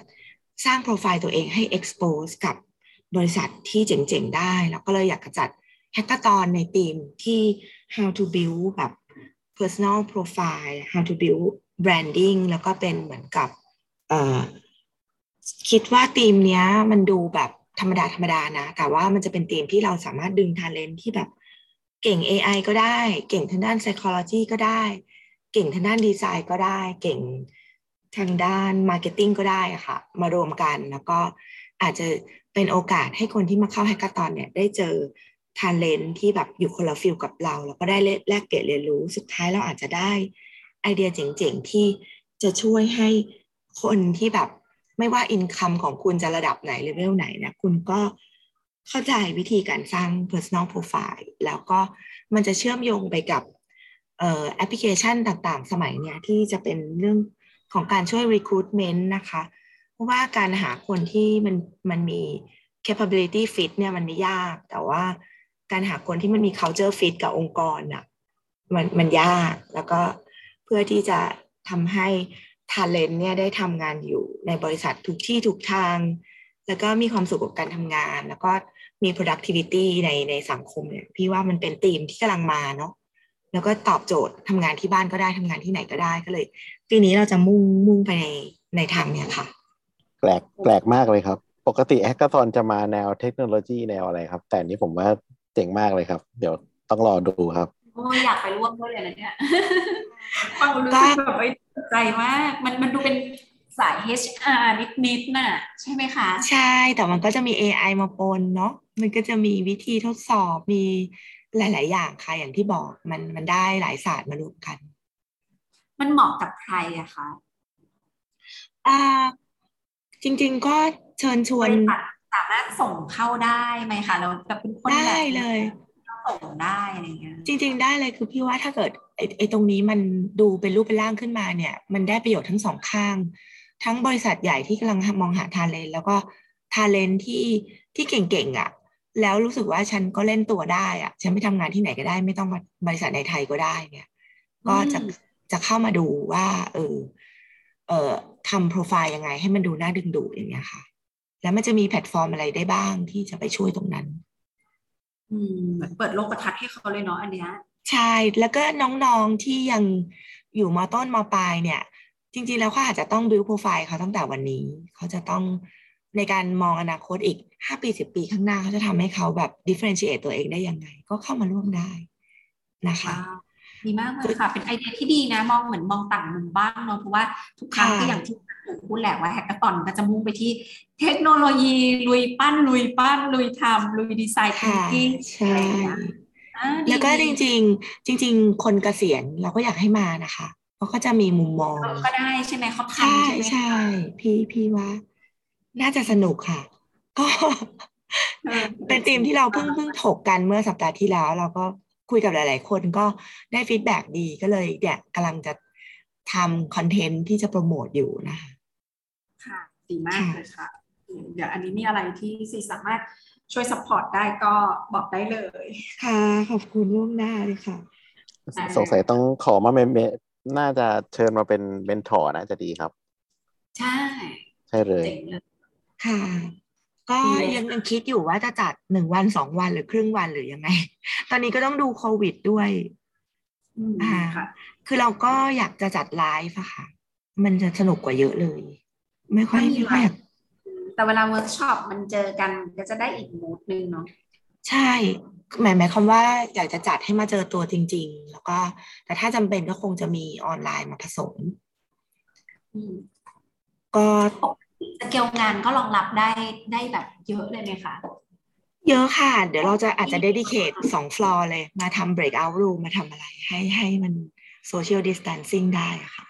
สร้างโปรไฟล์ตัวเองให้ expose กับบริษัทที่เจ๋งๆ ได้ แล้วก็เลยอยากจัดแฮกเกอร์ตอนในทีมที่ how to build แบบ personal profile how to build branding แล้วก็เป็นเหมือนกับคิดว่าทีมเนี้ยมันดูแบบธรรมดาธรรมดานะ แต่ว่ามันจะเป็นทีมที่เราสามารถดึงท a เลนที่แบบเก่ง AI ก็ได้ เก่งทางด้าน psychology ก็ได้ เก่งทางด้านดีไซน์ก็ได้ เก่ง ทางด้าน marketing ก็ได้ค่ะ มารวมกันแล้วก็อาจจะเป็นโอกาสให้คนที่มาเข้า hackathon เนี่ยได้เจอท a เลนที่แบบอยู่คนละ field กับเรา แล้วก็ได้แลกเปลี่ยนเรียนรู้สุดท้ายเราอาจจะได้ไอเดียเจ๋งๆ ที่จะช่วยให้คนที่แบบไม่ว่า income ของคุณจะระดับไหนเลเวลไหนนะคุณก็เข้าใจวิธีการสร้าง personal profile แล้วก็มันจะเชื่อมโยงไปกับแอปพลิเคชันต่างๆ สมัยเนี้ยที่จะเป็นเรื่อง ของการช่วย recruitment นะคะ เพราะว่าการหาคนที่มันมันมี capability fit เนี่ยมันไม่ยาก แต่ว่าการหาคนที่มันมี culture fit กับองค์กรอะมันมันยากแล้วก็เพื่อที่จะทำให้ talent เนี่ยได้ทำงานอยู่ในบริษัททุกที่ทุกทาง แล้วก็มีความสุขกับการทำงาน แล้วก็มี productivity ในในสังคมเนี่ยพี่ว่ามันเป็นธีมที่กำลังมาเนาะแล้วก็ตอบโจทย์ทำงานที่บ้านก็ได้ทำงานที่ไหนก็ได้ก็เลย ปีนี้เราจะมุ่งมุ่งไปในในทางเนี้ยค่ะ
แปลกแปลกมากเลยครับ ปกติแฮกเกอร์ตอนจะมาแนวเทคโนโลยีแนวอะไรครับ แต่นี้ผมว่าเจ๋งมากเลยครับ เดี๋ยวต้องรอดูครับ
โอ้อยากไปร่วมด้วยเลยนะเนี่ยฟังรู้สึกแบบว่าใจมากมันมันดูเป็นสาย HR นิดๆน่ะ ใช่ไหมคะ
ใช่แต่มันก็จะมี AI มาปนเนาะมันก็จะมีวิธีทดสอบมีหลาย ๆ อย่างค่ะอย่างที่บอกมันมันได้หลายศาสตร์มารวมกัน
มันเหมาะกับใครอะคะ
อ่าจริง ๆ ก็เชิญชวน
สามารถส่งเข้าได้ไหมคะเราแบบเป็นคนแบบ
ได้เลย
ส่งได้อะไรเงี้ย
จริง ๆ ได้เลยคือพี่ว่าถ้าเกิดไอ้ไอ้ตรงนี้มันดูเป็นรูปเป็นร่างขึ้นมาเนี่ย มันได้ประโยชน์ทั้งสองข้าง ทั้งบริษัทใหญ่ที่กำลังมองหา talent แล้วก็ talent ที่ที่เก่งๆอะ่ะ แล้วรู้สึกว่าฉันก็เล่นตัวได้อะฉันไปทำงานที่ไหนก็ได้ ไม่ต้องมาบริษัทในไทยก็ได้เนี่ย ก็จะ จะเข้ามาดูว่า เออเอ่อทำโปรไฟล์ยังไง ให้มันดูน่าดึงดูดอย่างเงี้ยค่ะ แล้วมันจะมีแพลตฟอร์มอะไรได้บ้างที่จะไปช่วยตรงนั้น
อืมเหมือนเปิดโลกทัศน์ให้เขาเลยเนาะอันเนี้ย
ใช่แล้วก็น้องๆที่ยังอยู่มต้นมปลายเนี่ย จริงๆแล้วเขาอาจจะต้องบิวโปรไฟล์เขาตั้งแต่วันนี้ เขาจะต้องในการมองอนาคตอีกห้าปีสิบปีข้างหน้าเขาจะทำให้เขาแบบ differentiate ตัวเองได้ยังไง ก็เข้ามาร่วมได้นะคะ
ว้าว ดีมากเลยค่ะ เป็นไอเดียที่ดีนะ มองเหมือนมองต่างมุมบ้างเนาะเพราะว่าทุกครั้ง
ค่ะ
ก็อย่างที่หนูพูดแหละว่า hackathon ก็จะมุ่งไปที่เทคโนโลยี ลุยปั้น ลุยปั้น ลุยทำลุยดีไซน์ทิ
ค่ะ
งกิ้ง
ใช่
อ่าดี
แล้วก็จ
ดี
ริง ๆ จริง ๆ คนเกษียณเราก็อยากให้มานะคะเพราะเขาจะมีมุมมอง
เขาก็ได้ใช่ไหมเขา
ใช่
ทำใช่ไหม
ใช่พี่พี่ว่า น่าจะสนุกค่ะ ก็
ออ
เป็นธีมที่เราเพิ่งเพิ่งถกกันเมื่อสัปดาห์ที่แล้ว เราก็ คุยกับหลาย ๆ คนก็ได้ฟีดแบ็ดีก็เลยเนี่ยกำลังจะทำคอนเทนต์ที่จะโปรโมทอยู่นะคะ
ค่ะ ดีมากเลยค่ะอืมเดี๋ยวอันนี้มีอะไรที่ซีสามารถช่วย support ได้ก็บอกได้เลย
ค่ะ ขอบคุณล่วงหน้าเลยค่ะ
อ่า
สงสัยต้องขอมาเมเมน่าจะเชิญมาเป็น mentor น่าจะดีครับ
ใช่
ใช่เลย
เจ๋งเลย
ค่ะ ก็
ดีเลย
ยังยังคิดอยู่ว่าจะจัดหนึ่งวันสองวันหรือครึ่งวันหรือยังไง ตอนนี้ก็ต้องดูโควิดด้วย
อืม
อ่า
ค่ะ
คือเราก็อยากจะจัดไลฟ์อะค่ะ มันจะสนุกกว่าเยอะเลย ไม่ค่อย
ก็มี
ไม่ค่อยอยาก
แต่เวลาเวิร์กช็อปมันเจอกันก็จะได้อีก mood นึงเนาะ
ใช่หมายหมายความว่าอยากจะจัดให้มาเจอตัวจริง ๆ แล้วก็ แต่ถ้าจำเป็นก็คงจะมีออนไลน์มาผสม
อืม
ก็
สเกลงานก็รองรับได้ได้แบบเยอะเลยไหมคะ
เยอะค่ะ เดี๋ยวเราจะอาจจะเดดิเคทสองฟลอร์เลย มาทำ breakout room มาทำอะไร ให้ให้มัน social distancing ได้อะค่ะ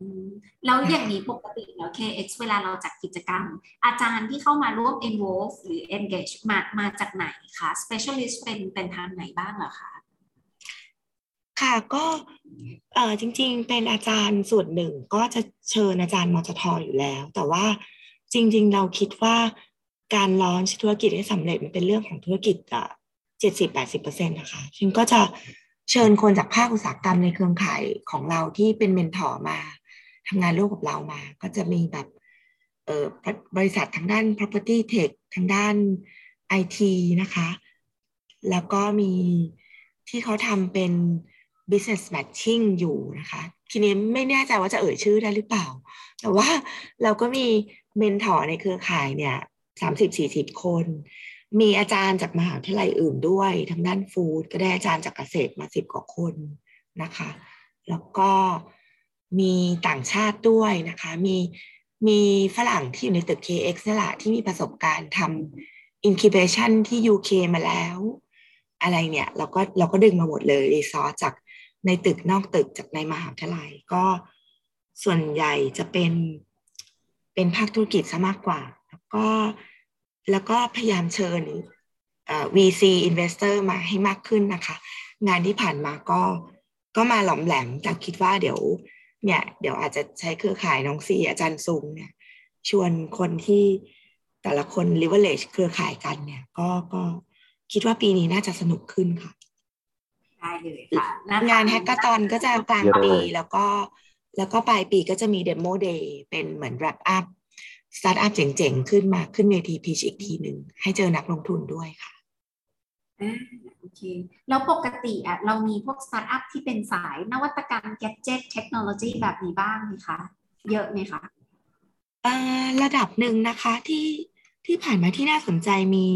อืมแล้วอย่างนี้ปกติแล้ว KX เวลาเราจัดกิจกรรม อาจารย์ที่เข้ามาร่วม involve หรือ engage มามาจากไหนคะ specialist เป็นเป็นทางไหนบ้างเหรอคะ
ค่ะก็เออจริง ๆ เป็นอาจารย์ส่วนหนึ่งก็จะเชิญอาจารย์มจทออยู่แล้ว แต่ว่าจริง ๆ เราคิดว่าการลอนธุรกิจให้สำเร็จมันเป็นเรื่องของธุรกิจอะเจ็ดสิบแปดสิบเปอร์เซ็นต์นะคะซึ่งก็จะเชิญคนจากภาคอุตสาหกรรมในเครือข่ายของเราที่เป็นเมนทอร์มาทำงานร่วมกับเรามา ก็จะมีแบบเออบริษัททางด้าน property tech ทางด้าน IT นะคะ แล้วก็มีที่เขาทำเป็น business matching อยู่นะคะ ทีนี้ไม่แน่ใจว่าจะเอ่ยชื่อได้หรือเปล่า แต่ว่าเราก็มีเมนทอร์ในเครือข่ายเนี่ยสามสิบสี่สิบคน มีอาจารย์จากมหาวิทยาลัยอื่นด้วยทางด้านฟู้ดก็ได้อาจารย์จากเกษตรมาสิบกว่าคนนะคะ แล้วก็มีต่างชาติด้วยนะคะ มีมีฝรั่งที่อยู่ในตึก KX นี่แหละที่มีประสบการณ์ทำ incubation ที่ UK มาแล้ว อะไรเนี่ย เราก็เราก็ดึงมาหมดเลยรีซอสจาก ในตึกนอกตึกจากในมหาวิทยาลัย ก็ส่วนใหญ่จะเป็นเป็นภาคธุรกิจซะมากกว่า แล้วก็แล้วก็พยายามเชิญ VC investor มาให้มากขึ้นนะคะ งานที่ผ่านมาก็ก็มาหลอมแหลมแต่คิดว่าเดี๋ยวเนี่ยเดี๋ยวอาจจะใช้เครือข่ายน้องซีอาจารย์ซุงเนี่ยชวนคนที่แต่ละคน leverage เครือข่ายกันเนี่ย ก็ก็คิดว่าปีนี้น่าจะสนุกขึ้นค่ะ
ได้เลยค่ะน่ท
งาน hacka thon ก็จะกลาง
เยอะเลย
ปีแล้วก็แล้วก็ปลายปีก็จะมี demo day เป็นเหมือน wrap up สตาร์ทอัพเจ๋งๆ ขึ้นมาขึ้นเวที pitch อีกทีหนึ่งให้เจอนักลงทุนด้วยค่ะ
อ่าโอเค แล้วปกติอะเรามีพวกสตาร์ทอัพที่เป็นสายนวัตกรรมแก d เจ็ตเทคโนโลยีแบบนี้บ้างไหมคะ เยอะไหมคะ
เอ่อระดับหนึ่งนะคะที่ที่ผ่านมาที่น่าสนใจมี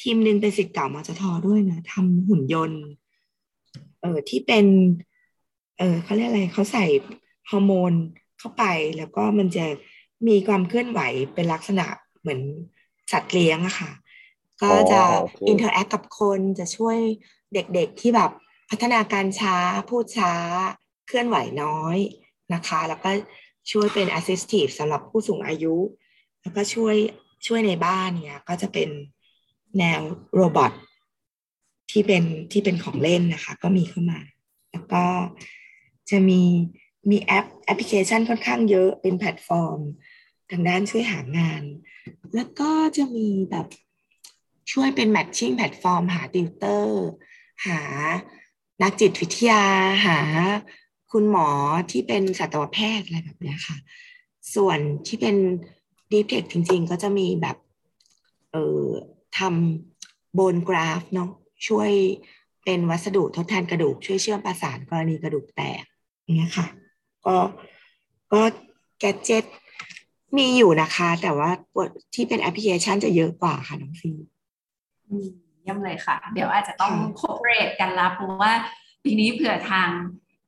ทีมหนึ่งเป็นศิษย์เก่ามจธด้วยนะทำหุ่นยนต์ เอ่อที่เป็น เออเขาเรียกอะไรเขาใส่ฮอร์โมนเข้าไปแล้วก็มันจะมีความเคลื่อนไหวเป็นลักษณะเหมือนสัตว์เลี้ยงอะค่ะ ก็จะ
อ๋อโอเค
อินเทอร์แอคกับคนจะช่วยเด็กๆที่แบบพัฒนาการช้า พูดช้า เคลื่อนไหวน้อยนะคะ แล้วก็ช่วยเป็น assistive สำหรับผู้สูงอายุ แล้วก็ช่วยช่วยในบ้านเนี่ย ก็จะเป็นแนว robot ที่เป็นที่เป็นของเล่นนะคะ ก็มีเข้ามา แล้วก็จะมีมีแอปแอปพลิเคชันค่อนข้างเยอะเป็นแพลตฟอร์ม ทางด้านช่วยหางาน แล้วก็จะมีแบบช่วยเป็น matching platform หาติวเตอร์ หานักจิตวิทยา หาคุณหมอที่เป็นสัตวแพทย์อะไรแบบเนี้ยค่ะ ส่วนที่เป็น Deep Tech จริงๆ ก็จะมีแบบเอ่อทำโบนกราฟเนาะ ช่วยเป็นวัสดุทดแทนกระดูก ช่วยเชื่อมประสานกรณีกระดูกแตกอย่างเงี้ยค่ะ ก็ก็แกจิตมีอยู่นะคะ แต่ว่าที่เป็นแอปพลิเคชันจะเยอะกว่าค่ะน้องฟี
อืมเยี่ยมเลยค่ะ เดี๋ยวอาจจะต้องโคเปรตกันละเพราะว่าปีนี้เผื่อทาง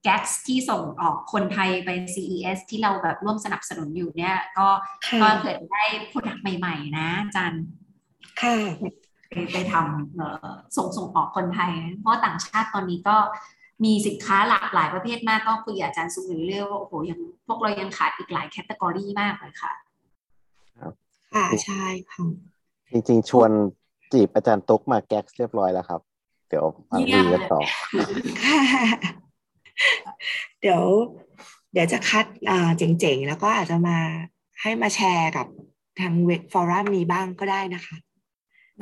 g a กที่ส่งออกคนไทยไป CES ที่เราแบบร่วมสนับสนุนอยู่เนี่ย ก็
ค่ะ
ก็เกิดได้ผลักใหม่ ๆ นะอาจัน
ค่ะ
ไปไปทำเอ่อส่งส่งออกคนไทยนะเพราะต่างชาติตอนนี้ก็มีสินค้าหลากหลายประเภทมากก็คุยกับอาจารย์สุวิเรื่อยๆว่าโอ้โหยังพวกเรายังขาดอีกหลายแคตตากรีมากเลยค่ะ
ค่ะใช่ค่ะ
จริงๆ ชวนจีบอาจารย์ตุ๊กมาแก๊กเรียบร้อยแล้วครับ เดี๋ยวมา
เยี่
ดี
ยม
กันต่อ
ค่ะเดี๋ยว เดี๋ยวจะคัดอ่าเจ๋งๆ แล้วก็อาจจะมาให้มาแชร์กับทางเว็บฟอรัมนี้บ้างก็ได้นะคะ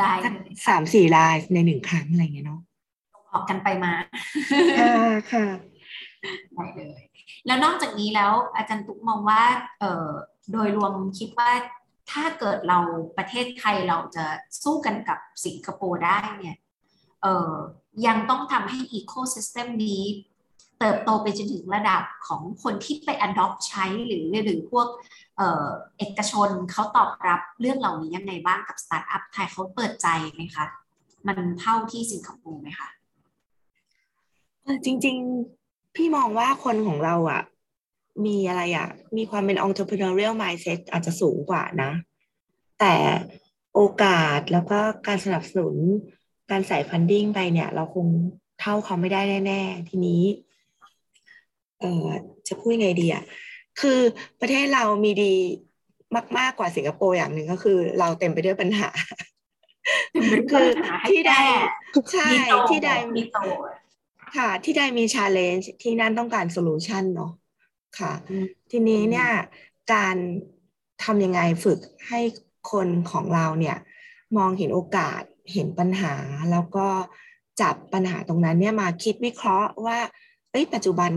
ได้
สักสามสี่ไลน์ในหนึ่งครั้งอะไรอย่างเงี้ยเนาะ
ออกกันไปมา
ค่ะค่ะ
ได้เลยแล้วนอกจากนี้แล้วอาจารย์ตุ๊กมองว่าเอ่อโดยรวมคิดว่าถ้าเกิดเราประเทศไทยเราจะสู้กันกับสิงคโปร์ได้เนี่ยเอ่อยังต้องทำให้อีโค y ิสเต็มนี้เติบโตไปจนถึงระดับของคนที่ไป adopt ใช้หรือหรือพวก เออเอกชนเขาตอบรับเรื่องเหล่านี้ยังไงบ้างกับสตาร์ทอัพไทยเขาเปิดใจไหมคะ มันเท่าที่สิงคโปร์ไหมคะ
จริง ๆ พี่มองว่าคนของเราอะ มีอะไรอะ มีความเป็น entrepreneurial mindset อาจจะสูงกว่านะ แต่โอกาสแล้วก็การสนับสนุนการใส่ funding ไปเนี่ย เราคงเท่าเขาไม่ได้แน่ ๆ ทีนี้ เออจะพูดยังไงดีอะ คือประเทศเรามีดีมากๆกว่าสิงคโปร์อย่างหนึ่งก็คือ เราเต็มไปด้วยปัญหา คือที่ใดใช่
มีโต
ที่ใด
มีโต
ค่ะ ที่ใดมี challenge ที่นั่นต้องการ solution เนาะค่ะ
อืม
ทีนี้เนี่ยการทำยังไงฝึกให้คนของเราเนี่ย มองเห็นโอกาสเห็นปัญหา แล้วก็จับปัญหาตรงนั้นเนี่ยมาคิดวิเคราะห์ว่าเอ้ยปัจจุบัน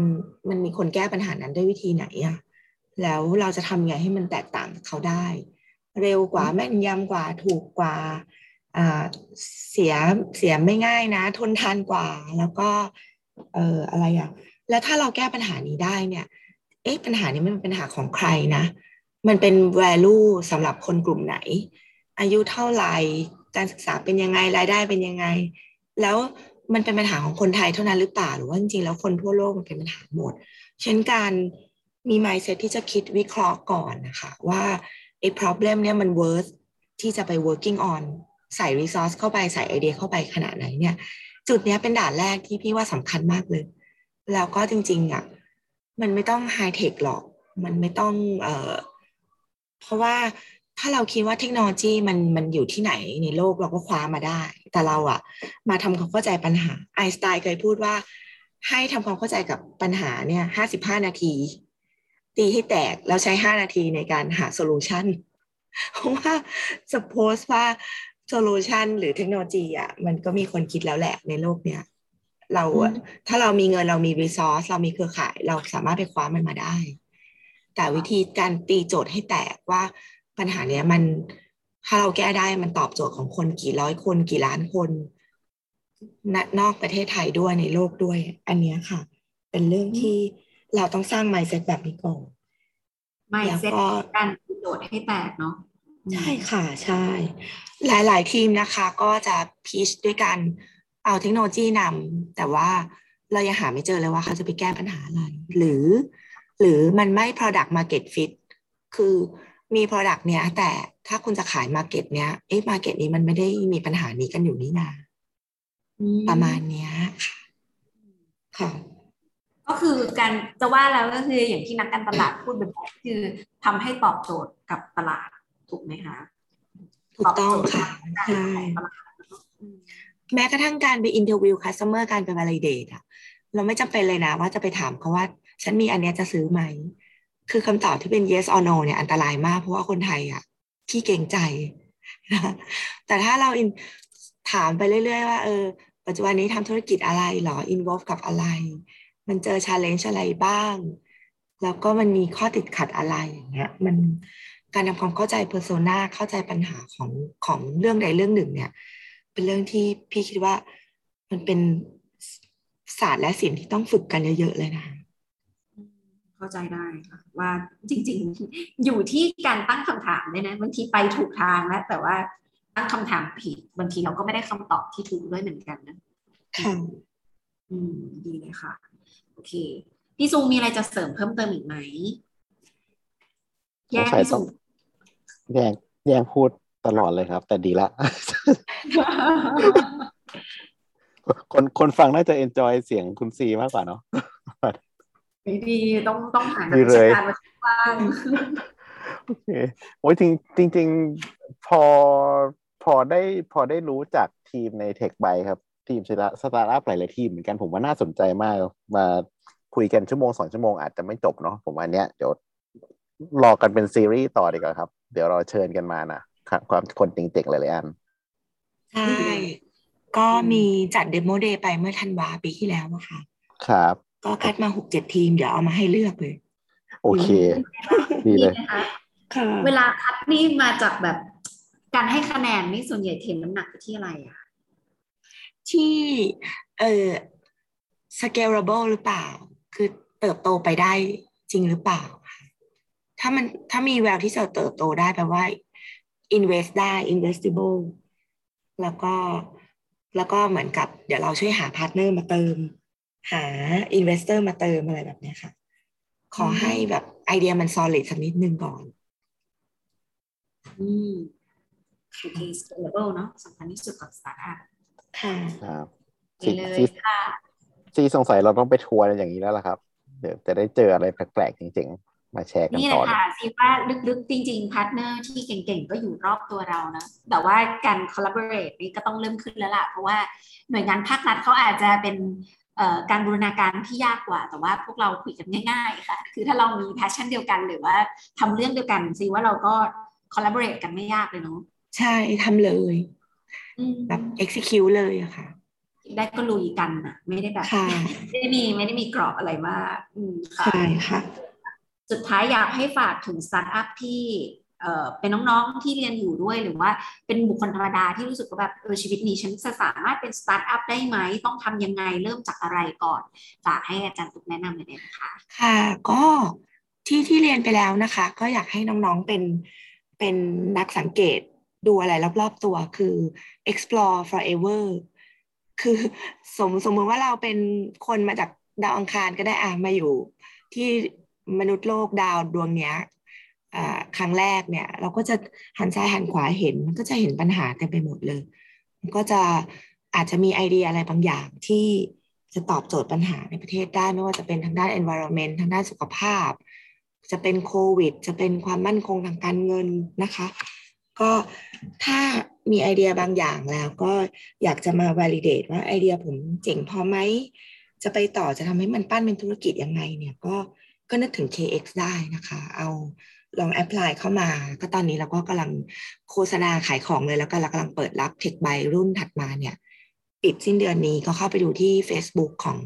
มันมีคนแก้ปัญหานั้นด้วยวิธีไหนอะ แล้วเราจะทำยังไงให้มันแตกต่างกับเขาได้ เร็วกว่าแม่นยำกว่าถูกกว่าอ่าเสียเสียไม่ง่ายนะ ทนทานกว่าแล้วก็เอ่ออะไรอะแล้วถ้าเราแก้ปัญหานี้ได้เนี่ยเอ๊ะปัญหานี้มันเป็นปัญหาของใครนะ มันเป็น value สำหรับคนกลุ่มไหน อายุเท่าไหร่การศึกษาเป็นยังไงรายได้เป็นยังไง แล้วมันเป็นปัญหาของคนไทยเท่านั้นหรือเปล่าหรือว่าจริงๆแล้วคนทั่วโลกมันเป็นปัญหาหมดเช่นการ มี mindset ที่จะคิดวิเคราะห์ก่อนนะคะว่าไอ้ problem เนี่ยมัน worth ที่จะไป working on ใส่ resource เข้าไปใส่ไอเดียเข้าไปขนาดไหนเนี่ย จุดเนี้ยเป็นด่านแรกที่พี่ว่าสำคัญมากเลย แล้วก็จริง ๆอะมันไม่ต้องไฮเทคหรอก มันไม่ต้องเอ่อเพราะว่าถ้าเราคิดว่าเทคโนโลยีมันมันอยู่ที่ไหนในโลกเราก็คว้ามาได้ แต่เราอะมาทำความเข้าใจปัญหาไอสไตน์เคยพูดว่า ให้ทำความเข้าใจกับปัญหาเนี่ยห้าสิบห้านาที ตีให้แตกแล้วใช้ห้านาทีในการหาโซลูชันเพราะว่า suppose ว่าโซลูชันหรือเทคโนโลยีอะมันก็มีคนคิดแล้วแหละในโลกเนี้ยเราอะถ้าเรามีเงินเรามี resource เรามีเครือข่าย เราสามารถไปคว้ามันมาได้ แต่วิธีการตีโจทย์ให้แตกว่าปัญหาเนี้ยมันถ้าเราแก้ได้มันตอบโจทย์ของคนกี่ร้อยคนกี่ล้านคนณนอกประเทศไทยด้วยในโลกด้วย อันเนี้ยค่ะ เป็นเรื่องที่ เราต้องสร้าง mindset แบบนี้ก่อน
ไม่
แล้ว
เซ็ต
ก็
การโดดให้แตกเนาะ
ใช่ค่ะใช่ หลาย ๆ ทีมนะคะ ก็จะพีชด้วยกันเอาเทคโนโลยีนำแต่ว่าเรายังหาไม่เจอเลยว่าเขาจะไปแก้ปัญหาอะไร หรือ หรือมันไม่ product market fit คือมี product เนี้ย แต่ถ้าคุณจะขาย market เนี้ยเอ๊ะ market นี้มันไม่ได้มีปัญหานี้กันอยู่นี่นา
อืม
ประมาณเนี้ยค่ะค่ะ
ก็คือการจะว่าแล้วก็คืออย่างที่นักการตลาดพูดบ่อยๆคือทำให้ตอบโจทย์กับตลาดถูกไหมคะ
ถูกต้องค่ะ
ตอบโจทย์การ
ใช่
ขายตลาดอืม
แม้กระทั่งการไป inter view customer การไป validate อะเราไม่จำเป็นเลยนะ ว่าจะไปถามเขาว่าฉันมีอันเนี้ยจะซื้อไหม คือคำตอบที่เป็น yes or no เนี่ยอันตรายมาก เพราะว่าคนไทยอะขี้เกรงใจนะแต่ถ้าเรา in ถามไปเรื่อย ๆ ว่าเออปัจจุบันนี้ทำธุรกิจอะไรหรอ involve กับอะไร มันเจอ challenge อะไรบ้าง แล้วก็มันมีข้อติดขัดอะไรอย่างเงี้ย มันการทำความเข้าใจ persona เข้าใจปัญหาของของเรื่องใดเรื่องหนึ่งเนี่ย เป็นเรื่องที่พี่คิดว่ามันเป็นศาสตร์และศิลป์ที่ต้องฝึกกันเยอะๆเลยนะ
เข้าใจได้ค่ะว่าจริง ๆ อยู่ที่การตั้งคำถามด้วยนะบางทีไปถูกทางแล้วแต่ว่าตั้งคำถามผิดบางทีเราก็ไม่ได้คำตอบที่ถูกด้วยเหมือนกันนะ
ค่ะ
อืมดีเลยค่ะ โอเคพี่ซูมีอะไรจะเสริมเพิ่มเติมอีกไหมแยก
สงสัย
พี่
ต้
ซู
องแย่งแย่งพูดตลอดเลยครับ แต่ดีละ คนคนฟังน่าจะ enjoy เสียงคุณซีมากกว่าเนาะ
ไม่ดีต้องต้องหา
ดี
นักวิชาการเลยมาช่วยบ้าง
โอเคโอ้ยจริงจริงจริง ๆ พอพอได้พอได้รู้จากทีมใน Techbite ครับ ทีมสตาสตาร์ทอัพหลายๆทีมเหมือนกันผมว่าน่าสนใจมากมาคุยกันชั่วโมงสองชั่วโมงอาจจะไม่จบเนาะผมว่าอันเนี้ยเดี๋ยวรอกันเป็นซีรีส์ต่อดีกว่าครับ เดี๋ยวเราเชิญกันมานะครับความคนเจ๋งๆหลายๆอัน
ใช่ก็มีจัด demo day ไปเมื่อธันวาปีที่แล้วอะค่ะ
ครับ
ก็คัดมาหกเจ็ดทีมเดี๋ยวเอามาให้เลือกเลย
โอเค ดีเลย
นะคะ
ค่ะ
เวลาคัดนี่มาจากแบบการให้คะแนนนี่ส่วนใหญ่เทน้ำหนักไปที่อะไรอะ
ที่เออ scalable หรือเปล่า คือเติบโตไปได้จริงหรือเปล่า ถ้ามันถ้ามีแววที่จะเติบโตได้แปลว่า invest ได้ investable แล้วก็แล้วก็เหมือนกับ เดี๋ยวเราช่วยหาพาร์ทเนอร์มาเติม หา investor มาเติมอะไรแบบนี้ค่ะ ขอให้แบบไอเดียมัน solid สักนิดนึงก่อน
อืมโอเค scalable เนาะสำคัญที่สุดกับสตาร์ทอัพ
ค่ะ
ครับ
ดีเลย
ซี
ค่ะ
ซีสงสัยเราต้องไปทัวร์อย่างนี้แล้วล่ะครับ เดี๋ยวจะได้เจออะไรแปลกๆจริง ๆ มาแชร์กัน
นี่แหละต่อ
เลย
ค่ะซีว่าลึกๆ จริง ๆพาร์ทเนอร์ที่เก่งๆ ก็อยู่รอบตัวเรานะแต่ว่าการ collaborate นี่ก็ต้องเริ่มขึ้นแล้วล่ะ เพราะว่าหน่วยงานภาครัฐเขาอาจจะเป็นเอ่อการบูรณาการที่ยากกว่า แต่ว่าพวกเราคุยกันง่าย ๆ ค่ะ คือถ้าเรามี passion เดียวกันหรือว่าทำเรื่องเดียวกันซีว่าเราก็ collaborate กันไม่ยากเลยเนาะ
ใช่ทำเลย
อืม
แบบ execute เลยอะค่ะ
ได้ก็ลุยกันนะไม่ได้แบบ
ค่ะ
ไม่ได้มีไม่ได้มีกรอบอะไรมากอืมค่ะ
ใช่ค่ะ
สุดท้ายอยากให้ฝากถึงสตาร์ทอัพที่เอ่อเป็นน้องๆที่เรียนอยู่ด้วยหรือว่าเป็นบุคคลธรรมดาที่รู้สึกว่าแบบเออชีวิตนี้ฉันจะสามารถเป็นสตาร์ทอัพได้ไหม ต้องทำยังไงเริ่มจากอะไรก่อนฝากให้อาจารย์ตุ๊กแนะนำหน่อยได้ไหมคะ
ค่ะก็ที่ที่เรียนไปแล้วนะคะ ก็อยากให้น้องๆเป็นเป็นนักสังเกตดูอะไรรอบๆตัวคือ explore forever คือสมสมมติว่าเราเป็นคนมาจากดาวอังคารก็ได้อะมาอยู่ที่มนุษย์โลกดาวดวงเนี้ยครั้งแรกเนี่ย เราก็จะหันซ้ายหันขวาเห็นมันก็จะเห็นปัญหาเต็มไปหมดเลยมันก็จะอาจจะมีไอเดียอะไรบางอย่างที่จะตอบโจทย์ปัญหาในประเทศได้ไม่ว่าจะเป็นทางด้าน environment ทางด้านสุขภาพ จะเป็นโควิด จะเป็นความมั่นคงทางการเงินนะคะ ก็ถ้า มีไอเดียบางอย่างแล้ว ก็อยากจะมา validate ว่าไอเดียผมเจ๋งพอไหม จะไปต่อจะทำให้มันปั้นเป็นธุรกิจยังไงเนี่ยก็ก็นึกถึง KX ได้นะคะ เอาลองแอพพลายเข้ามา ก็ตอนนี้เราก็กำลังโฆษณาขายของเลยแล้วก็เรากำลังเปิดรับเทคไบรุ่นถัดมาเนี่ยปิดสิ้นเดือนนี้ก็เข้าไปดูที่ Facebook ของ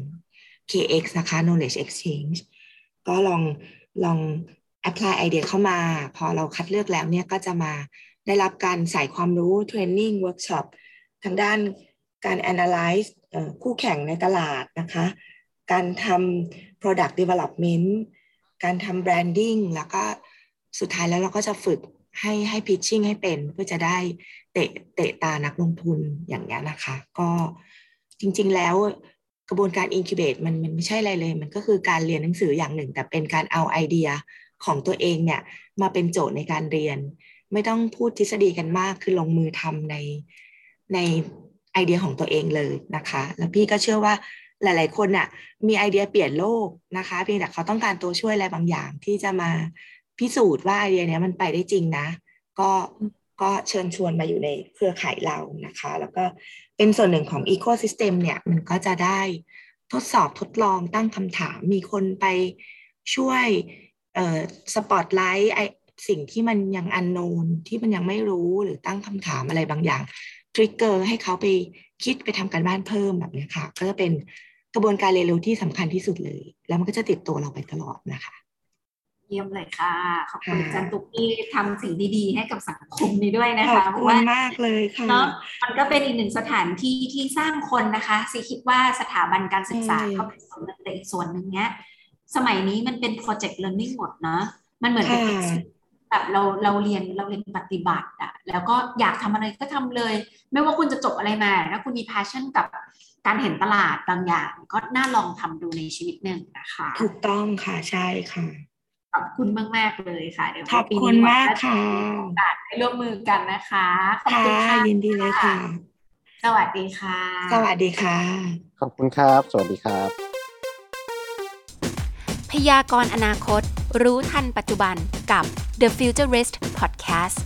KX นะคะ Knowledge Exchange ก็ลองลอง apply ไอเดียเข้ามา พอเราคัดเลือกแล้วเนี่ยก็จะมา ได้รับการใส่ความรู้ training workshop ทางด้านการ analyze คู่แข่งในตลาดนะคะ การทำ product development การทำ branding แล้วก็สุดท้ายแล้วเราก็จะฝึกให้ให้ pitching ให้เป็นเพื่อจะได้เตะเตะตานักลงทุนอย่างนี้ยนะคะ ก็จริง ๆ แล้วกระบวนการ incubate มันมันไม่ใช่อะไรเลย มันก็คือการเรียนหนังสืออย่างหนึ่ง แต่เป็นการเอาไอเดียของตัวเองเนี่ยมาเป็นโจทย์ในการเรียน ไม่ต้องพูดทฤษฎีกันมาก คือลงมือทำในในไอเดียของตัวเองเลยนะคะ แล้วพี่ก็เชื่อว่าหลาย ๆ คนน่ะมีไอเดียเปลี่ยนโลกนะคะเพียงแต่เขาต้องการตัวช่วยอะไรบางอย่างที่จะมาพิสูจน์ว่าไอเดียเนี้ยมันไปได้จริงนะ ก็ก็เชิญชวนมาอยู่ในเครือข่ายเรานะคะ แล้วก็เป็นส่วนหนึ่งของ Ecosystem เนี่ยมันก็จะได้ทดสอบทดลองตั้งคำถามมีคนไปช่วยสปอตไลท์ไสิ่งที่มันยังอันโนนที่มันยังไม่รู้หรือตั้งคำถามอะไรบางอย่างทริกเกอร์ให้เขาไปคิดไปทำการบ้านเพิ่มแบบนี้ค่ะ ก็จะเป็นกระบวนการเรียนรู้ที่สำคัญที่สุดเลย แล้วมันก็จะติดตัวเราไปตลอดนะคะ
เยี่ยมเลยค่ะ ขอบคุณ
ค่ะ
อาจันตุกที่ทำสิ่งดีๆ ให้กับสังคมนี้ด้วยนะ
ขอ
คะ
บ
เพราะ
คุณ
ว่า
มากเลยค่ะ
เนาะมันก็เป็นอีกหนึ่งสถานที่ที่สร้างคนนะคะซีคิดว่าสถาบันการศึกษา
ใช่
ก็เป็นส่วนหนึ่งแต่อีกส่วนหนึ่งเนี้ย สมัยนี้มันเป็น project learning หมดเนาะมันเหมือนเป็น
ค่ะ
แบบเราเราเรียนเราเรียนปฏิบัติอะแล้วก็อยากทำอะไรก็ทำเลย ไม่ว่าคุณจะจบอะไรมาถ้าคุณมี passion กับการเห็นตลาดบางอย่าง ก็น่าลองทำดูในชีวิตหนึ่งนะคะ
ถูกต้องค่ะใช่ค่ะ
ขอบคุณมากๆเลยค่ะเดี๋ยว
ขอบ
ปี
คุณ
นี้
มาก
หวังว่
ค่ะ
จมีโอกาสได้ร่วมมือกันนะคะขอบ
ค่ะ
คุณค่ะ
ยินดีเลยค่ะ
สวัสดีค่ะ
สวัสดีค่ะ
ขอบคุณครับ สวัสดีครับ
พยากรณ์อนาคต รู้ทันปัจจุบันกับ The Futurist Podcast